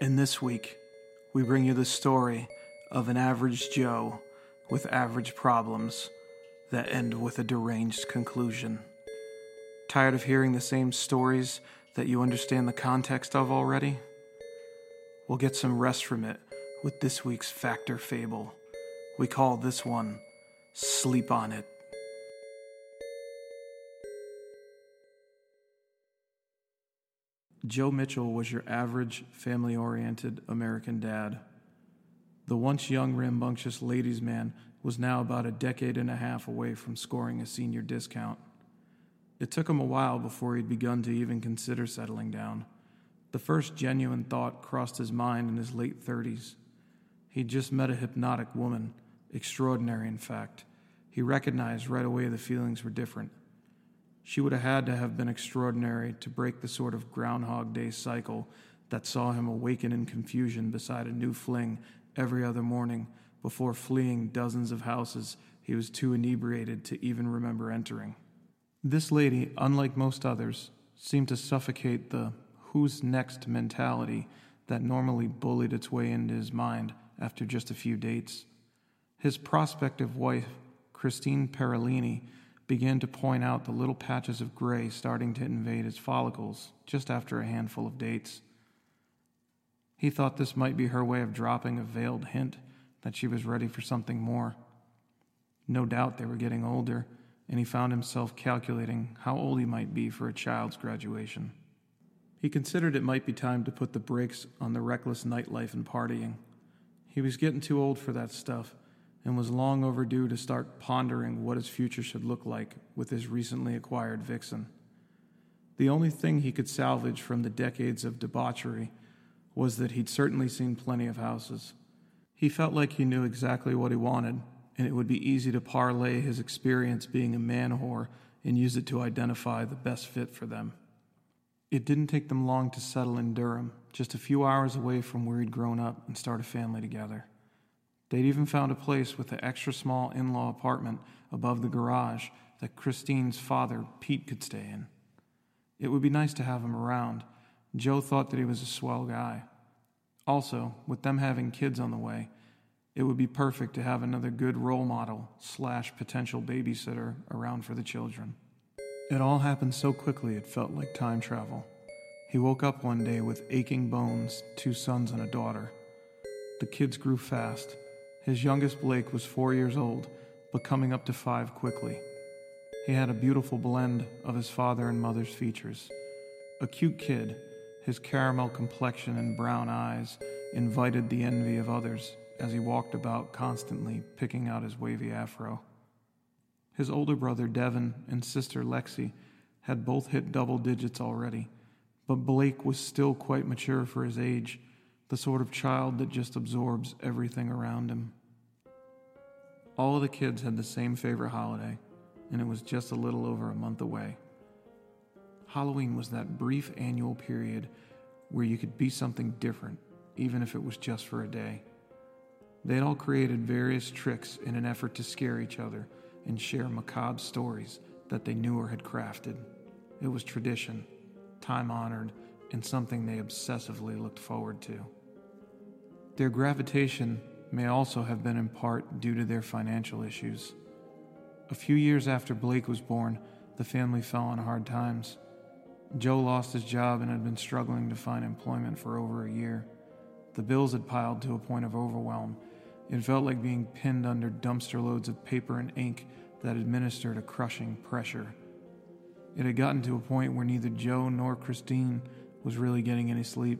And this week, we bring you the story of an average Joe with average problems that end with a deranged conclusion. Tired of hearing the same stories that you understand the context of already? We'll get some rest from it with this week's Fact or Fable. We call this one Sleep on It. Joe Mitchell was your average family oriented American dad. The once young, rambunctious ladies' man was now about a decade and a half away from scoring a senior discount. It took him a while before he'd begun to even consider settling down. The first genuine thought crossed his mind in his late 30s. He'd just met a hypnotic woman, extraordinary in fact. He recognized right away the feelings were different. She would have had to have been extraordinary to break the sort of Groundhog Day cycle that saw him awaken in confusion beside a new fling every other morning before fleeing dozens of houses he was too inebriated to even remember entering. This lady, unlike most others, seemed to suffocate the who's next mentality that normally bullied its way into his mind after just a few dates. His prospective wife, Christine Parolini, began to point out the little patches of gray starting to invade his follicles just after a handful of dates. He thought this might be her way of dropping a veiled hint that she was ready for something more. No doubt they were getting older, and he found himself calculating how old he might be for a child's graduation. He considered it might be time to put the brakes on the reckless nightlife and partying. He was getting too old for that stuff and was long overdue to start pondering what his future should look like with his recently acquired vixen. The only thing he could salvage from the decades of debauchery was that he'd certainly seen plenty of houses. He felt like he knew exactly what he wanted, and it would be easy to parlay his experience being a man whore and use it to identify the best fit for them. It didn't take them long to settle in Durham, just a few hours away from where he'd grown up and start a family together. They'd even found a place with an extra small in law apartment above the garage that Christine's father, Pete, could stay in. It would be nice to have him around. Joe thought that he was a swell guy. Also, with them having kids on the way, it would be perfect to have another good role model slash potential babysitter around for the children. It all happened so quickly it felt like time travel. He woke up one day with aching bones, two sons, and a daughter. The kids grew fast, his youngest, Blake, was four years old, but coming up to five quickly. He had a beautiful blend of his father and mother's features. A cute kid, his caramel complexion and brown eyes invited the envy of others as he walked about constantly picking out his wavy afro. His older brother Devin and sister Lexi had both hit double digits already, but Blake was still quite mature for his age the sort of child that just absorbs everything around him. All of the kids had the same favorite holiday, and it was just a little over a month away. Halloween was that brief annual period where you could be something different, even if it was just for a day. They'd all created various tricks in an effort to scare each other and share macabre stories that they knew or had crafted. It was tradition, time honored, and something they obsessively looked forward to. Their gravitation may also have been in part due to their financial issues. A few years after Blake was born, the family fell on hard times. Joe lost his job and had been struggling to find employment for over a year. The bills had piled to a point of overwhelm. It felt like being pinned under dumpster loads of paper and ink that administered a crushing pressure. It had gotten to a point where neither Joe nor Christine was really getting any sleep.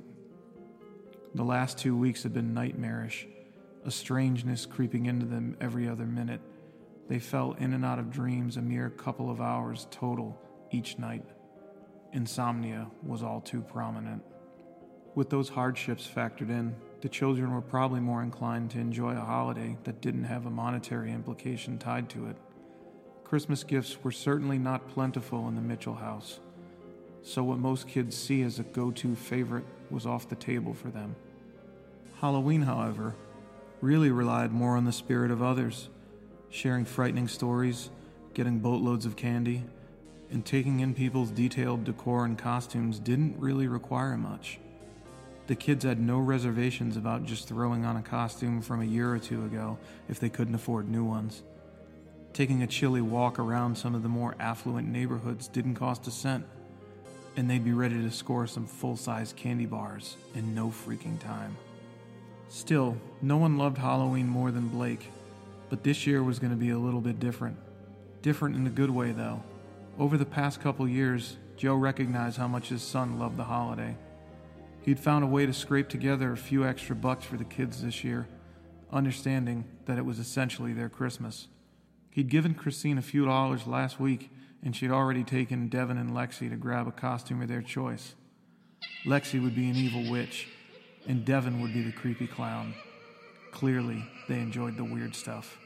The last two weeks had been nightmarish, a strangeness creeping into them every other minute. They fell in and out of dreams a mere couple of hours total each night. Insomnia was all too prominent. With those hardships factored in, the children were probably more inclined to enjoy a holiday that didn't have a monetary implication tied to it. Christmas gifts were certainly not plentiful in the Mitchell house so what most kids see as a go to favorite was off the table for them. Halloween, however, really relied more on the spirit of others, sharing frightening stories, getting boatloads of candy, and taking in people's detailed decor and costumes didn't really require much. The kids had no reservations about just throwing on a costume from a year or two ago if they couldn't afford new ones. Taking a chilly walk around some of the more affluent neighborhoods didn't cost a cent, and they'd be ready to score some full size candy bars in no freaking time. Still, no one loved Halloween more than Blake, but this year was going to be a little bit different. Different in a good way, though. Over the past couple years, Joe recognized how much his son loved the holiday. He'd found a way to scrape together a few extra bucks for the kids this year, understanding that it was essentially their Christmas. He'd given Christine a few dollars last week, and she'd already taken Devin and Lexi to grab a costume of their choice. Lexi would be an evil witch, and Devin would be the creepy clown. Clearly, they enjoyed the weird stuff.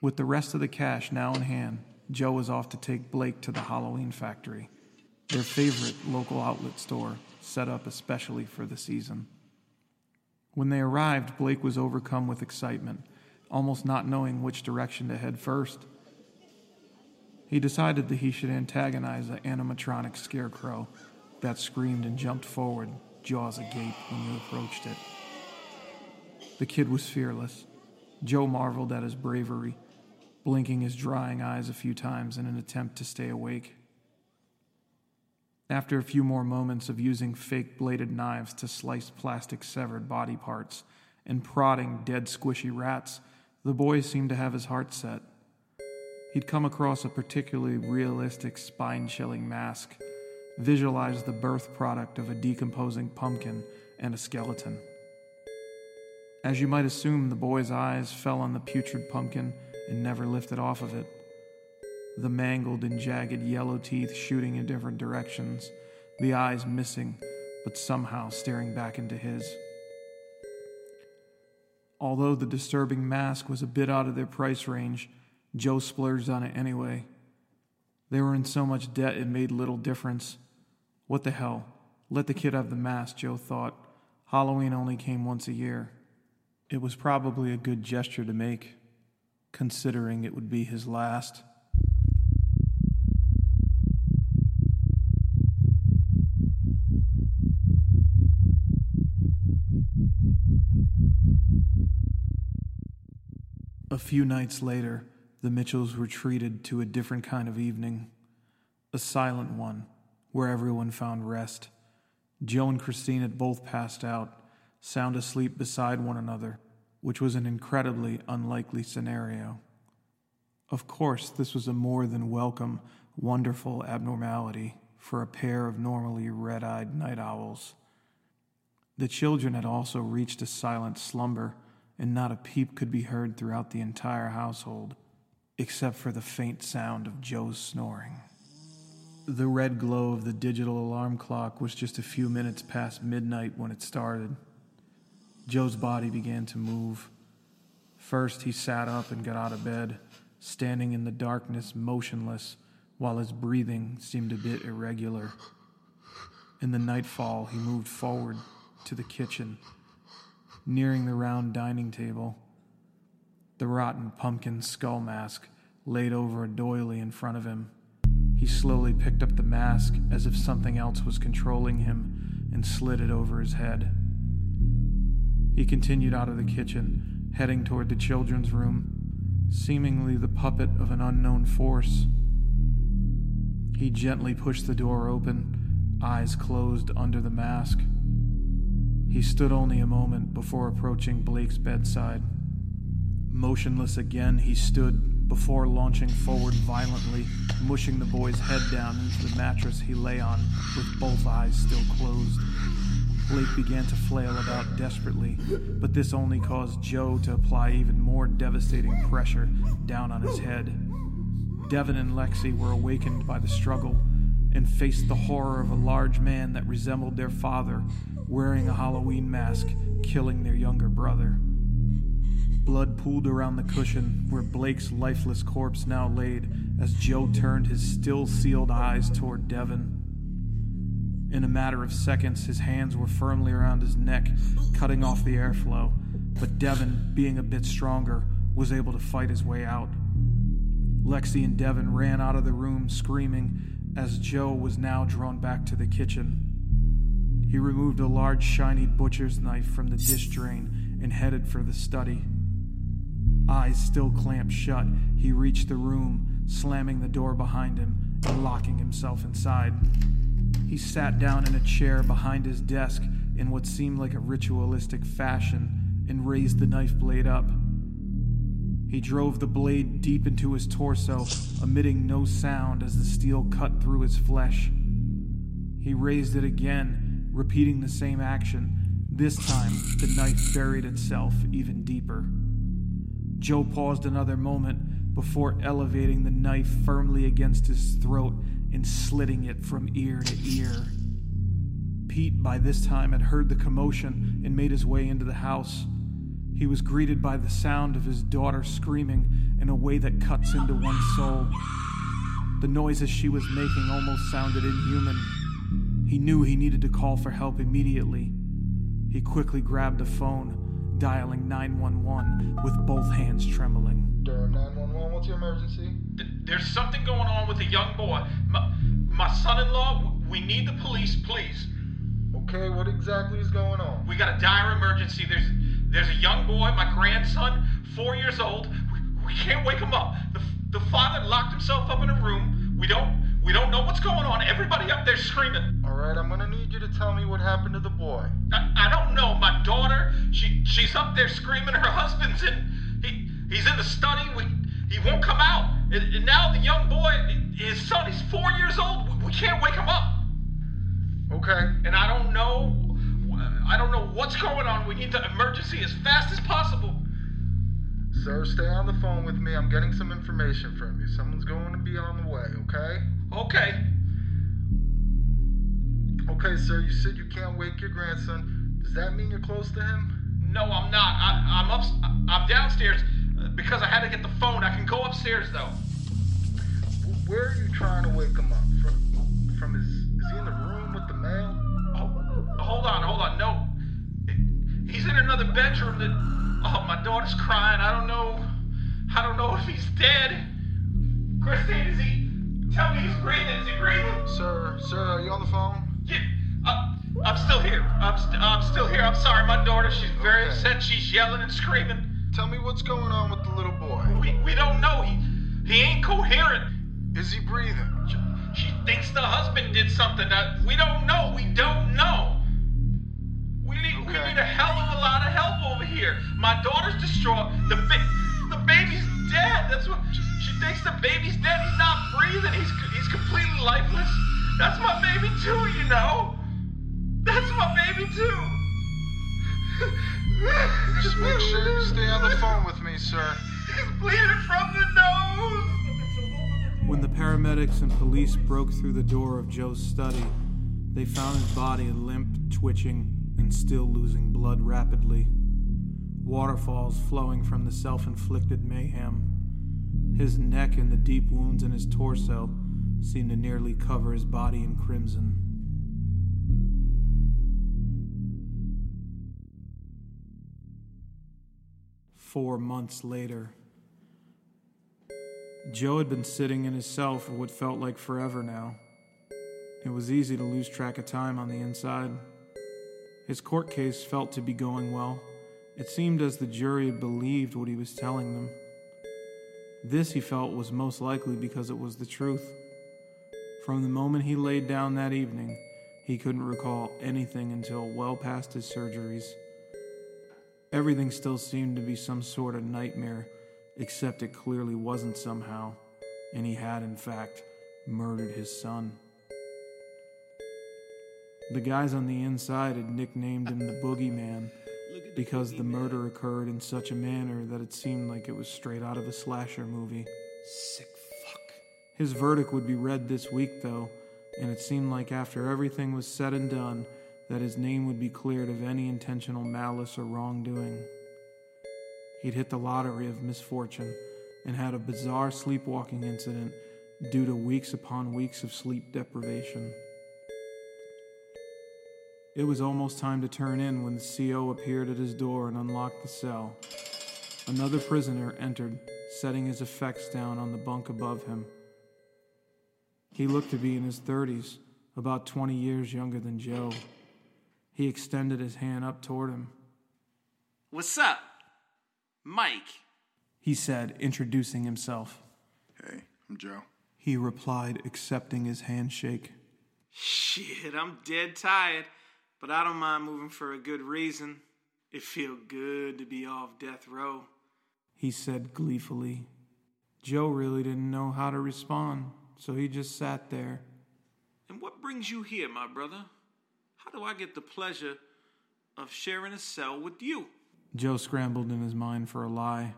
With the rest of the cash now in hand, Joe was off to take Blake to the Halloween factory, their favorite local outlet store set up especially for the season. When they arrived, Blake was overcome with excitement, almost not knowing which direction to head first. He decided that he should antagonize the animatronic scarecrow that screamed and jumped forward, jaws agape, when you approached it. The kid was fearless. Joe marveled at his bravery, blinking his drying eyes a few times in an attempt to stay awake. After a few more moments of using fake bladed knives to slice plastic severed body parts and prodding dead squishy rats, the boy seemed to have his heart set. He'd come across a particularly realistic, spine chilling mask, visualized the birth product of a decomposing pumpkin and a skeleton. As you might assume, the boy's eyes fell on the putrid pumpkin and never lifted off of it the mangled and jagged yellow teeth shooting in different directions, the eyes missing, but somehow staring back into his. Although the disturbing mask was a bit out of their price range, Joe splurged on it anyway. They were in so much debt it made little difference. What the hell? Let the kid have the mask, Joe thought. Halloween only came once a year. It was probably a good gesture to make, considering it would be his last. A few nights later, the Mitchells were treated to a different kind of evening, a silent one where everyone found rest. Joe and Christine had both passed out, sound asleep beside one another, which was an incredibly unlikely scenario. Of course, this was a more than welcome, wonderful abnormality for a pair of normally red eyed night owls. The children had also reached a silent slumber and not a peep could be heard throughout the entire household, except for the faint sound of Joe's snoring. The red glow of the digital alarm clock was just a few minutes past midnight when it started. Joe's body began to move. First, he sat up and got out of bed, standing in the darkness, motionless, while his breathing seemed a bit irregular. In the nightfall, he moved forward to the kitchen nearing the round dining table. The rotten pumpkin skull mask laid over a doily in front of him. He slowly picked up the mask as if something else was controlling him and slid it over his head. He continued out of the kitchen, heading toward the children's room, seemingly the puppet of an unknown force. He gently pushed the door open, eyes closed under the mask. He stood only a moment before approaching Blake's bedside. Motionless again, he stood before launching forward violently, mushing the boy's head down into the mattress he lay on with both eyes still closed. Blake began to flail about desperately, but this only caused Joe to apply even more devastating pressure down on his head. Devin and Lexi were awakened by the struggle and faced the horror of a large man that resembled their father wearing a Halloween mask, killing their younger brother. Blood pooled around the cushion where Blake's lifeless corpse now laid as Joe turned his still sealed eyes toward Devin. In a matter of seconds, his hands were firmly around his neck, cutting off the airflow, but Devin, being a bit stronger, was able to fight his way out. Lexi and Devin ran out of the room screaming as Joe was now drawn back to the kitchen. He removed a large, shiny butcher's knife from the dish drain and headed for the study. Eyes still clamped shut, he reached the room, slamming the door behind him and locking himself inside. He sat down in a chair behind his desk in what seemed like a ritualistic fashion and raised the knife blade up. He drove the blade deep into his torso, emitting no sound as the steel cut through his flesh. He raised it again, repeating the same action. This time, the knife buried itself even deeper. Joe paused another moment before elevating the knife firmly against his throat and slitting it from ear to ear. Pete, by this time, had heard the commotion and made his way into the house. He was greeted by the sound of his daughter screaming in a way that cuts into one's soul. The noises she was making almost sounded inhuman. He knew he needed to call for help immediately. He quickly grabbed the phone, dialing 911 with both hands trembling. Durham 911, what's your emergency? There's something going on with a young boy. My, my son in law, we need the police, please. Okay, what exactly is going on? We got a dire emergency. There's there's a young boy, my grandson, four years old. We, we can't wake him up. The, the father locked himself up in a room. We don't we don't know what's going on. Everybody up there screaming. Right, I'm gonna need you to tell me what happened to the boy. I, I don't know. My daughter, she she's up there screaming. Her husband's in he he's in the study. We he won't come out. And, and now the young boy, his son, he's four years old. We, we can't wake him up. Okay. And I don't know I don't know what's going on. We need the emergency as fast as possible. Sir, stay on the phone with me. I'm getting some information from you. Someone's going to be on the way, okay? Okay. Okay, sir, you said you can't wake your grandson. Does that mean you're close to him? No, I'm not. I, am up. I'm downstairs because I had to get the phone. I can go upstairs though. Where are you trying to wake him up? From, from his? Is he in the room with the mail? Oh, hold on, hold on. No, he's in another bedroom. That oh, my daughter's crying. I don't know. I don't know if he's dead. Christine, is he? Tell me he's breathing. Is he breathing? Sir, sir, are you on the phone? I'm still here. I'm, st- I'm still here. I'm sorry, my daughter. She's very okay. upset. She's yelling and screaming. Tell me what's going on with the little boy. We we don't know. He he ain't coherent. Is he breathing? She, she thinks the husband did something. Uh, we don't know. We don't know. We need, okay. we need a hell of a lot of help over here. My daughter's distraught. The ba- the baby's dead. That's what she, she thinks the baby's dead. He's not breathing. He's he's completely lifeless. That's my baby too, you know. That's my baby too. Just make sure you stay on the phone with me, sir. He's bleeding from the nose. When the paramedics and police broke through the door of Joe's study, they found his body limp, twitching, and still losing blood rapidly. Waterfalls flowing from the self inflicted mayhem. His neck and the deep wounds in his torso seemed to nearly cover his body in crimson. Four months later, Joe had been sitting in his cell for what felt like forever now. It was easy to lose track of time on the inside. His court case felt to be going well. It seemed as the jury had believed what he was telling them. This, he felt, was most likely because it was the truth. From the moment he laid down that evening, he couldn't recall anything until well past his surgeries. Everything still seemed to be some sort of nightmare, except it clearly wasn't somehow, and he had, in fact, murdered his son. The guys on the inside had nicknamed him the Boogeyman because the murder occurred in such a manner that it seemed like it was straight out of a slasher movie. Sick fuck. His verdict would be read this week, though, and it seemed like after everything was said and done, that his name would be cleared of any intentional malice or wrongdoing. He'd hit the lottery of misfortune and had a bizarre sleepwalking incident due to weeks upon weeks of sleep deprivation. It was almost time to turn in when the CO appeared at his door and unlocked the cell. Another prisoner entered, setting his effects down on the bunk above him. He looked to be in his 30s, about 20 years younger than Joe. He extended his hand up toward him. What's up? Mike. He said, introducing himself. Hey, I'm Joe. He replied, accepting his handshake. Shit, I'm dead tired, but I don't mind moving for a good reason. It feel good to be off death row. He said gleefully. Joe really didn't know how to respond, so he just sat there. And what brings you here, my brother? How do I get the pleasure of sharing a cell with you? Joe scrambled in his mind for a lie,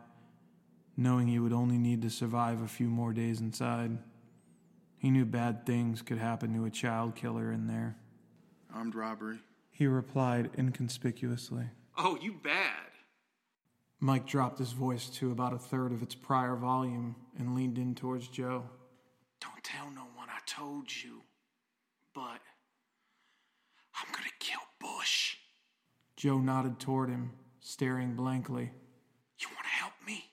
knowing he would only need to survive a few more days inside. He knew bad things could happen to a child killer in there. Armed robbery. He replied inconspicuously. Oh, you bad. Mike dropped his voice to about a third of its prior volume and leaned in towards Joe. Don't tell no one I told you, but I'm gonna kill Bush. Joe nodded toward him, staring blankly. You wanna help me?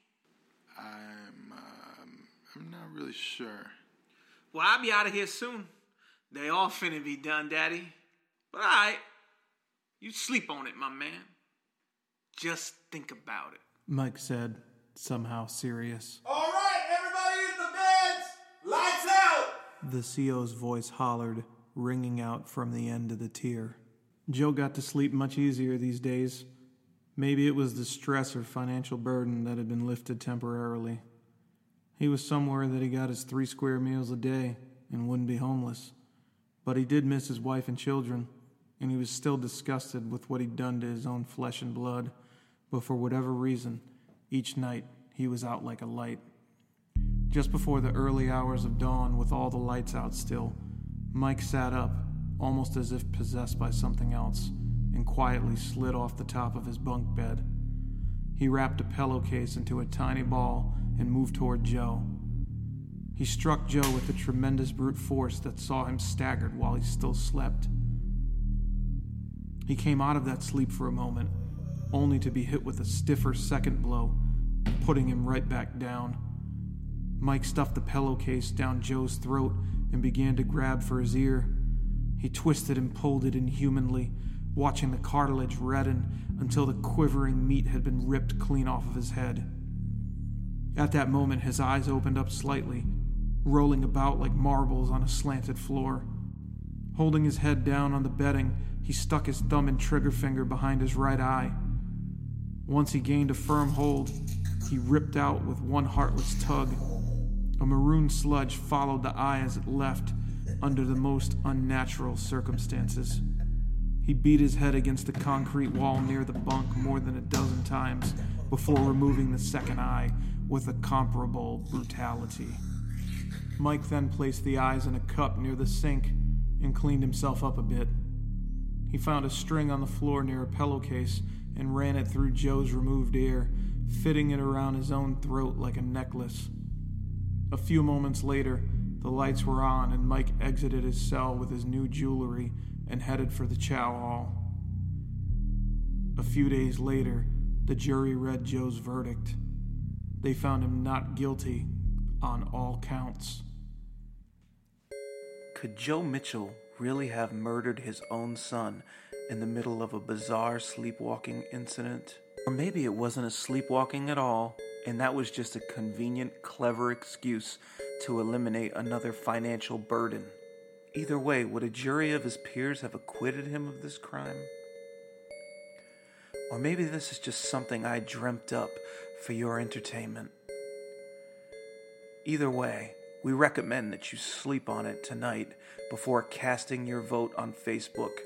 I'm, um, I'm not really sure. Well, I'll be out of here soon. They all finna be done, Daddy. But alright, you sleep on it, my man. Just think about it. Mike said, somehow serious. All right, everybody in the beds! Lights out! The CO's voice hollered, ringing out from the end of the tier. Joe got to sleep much easier these days. Maybe it was the stress or financial burden that had been lifted temporarily. He was somewhere that he got his three square meals a day and wouldn't be homeless. But he did miss his wife and children, and he was still disgusted with what he'd done to his own flesh and blood. But for whatever reason, each night he was out like a light. Just before the early hours of dawn, with all the lights out still, Mike sat up, almost as if possessed by something else, and quietly slid off the top of his bunk bed. He wrapped a pillowcase into a tiny ball and moved toward Joe. He struck Joe with a tremendous brute force that saw him staggered while he still slept. He came out of that sleep for a moment, only to be hit with a stiffer second blow, putting him right back down. Mike stuffed the pillowcase down Joe's throat and began to grab for his ear. He twisted and pulled it inhumanly, watching the cartilage redden until the quivering meat had been ripped clean off of his head. At that moment, his eyes opened up slightly, rolling about like marbles on a slanted floor. Holding his head down on the bedding, he stuck his thumb and trigger finger behind his right eye. Once he gained a firm hold, he ripped out with one heartless tug. A maroon sludge followed the eye as it left under the most unnatural circumstances. He beat his head against the concrete wall near the bunk more than a dozen times before removing the second eye with a comparable brutality. Mike then placed the eyes in a cup near the sink and cleaned himself up a bit. He found a string on the floor near a pillowcase and ran it through Joe's removed ear, fitting it around his own throat like a necklace. A few moments later, the lights were on and Mike exited his cell with his new jewelry and headed for the chow hall. A few days later, the jury read Joe's verdict. They found him not guilty on all counts. Could Joe Mitchell really have murdered his own son in the middle of a bizarre sleepwalking incident? Or maybe it wasn't a sleepwalking at all, and that was just a convenient, clever excuse to eliminate another financial burden. Either way, would a jury of his peers have acquitted him of this crime? Or maybe this is just something I dreamt up for your entertainment. Either way, we recommend that you sleep on it tonight before casting your vote on Facebook,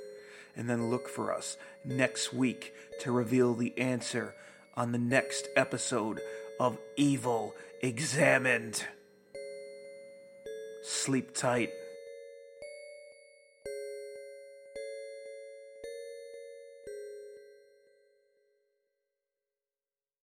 and then look for us next week to reveal the answer on the next episode of Evil Examined. Sleep tight.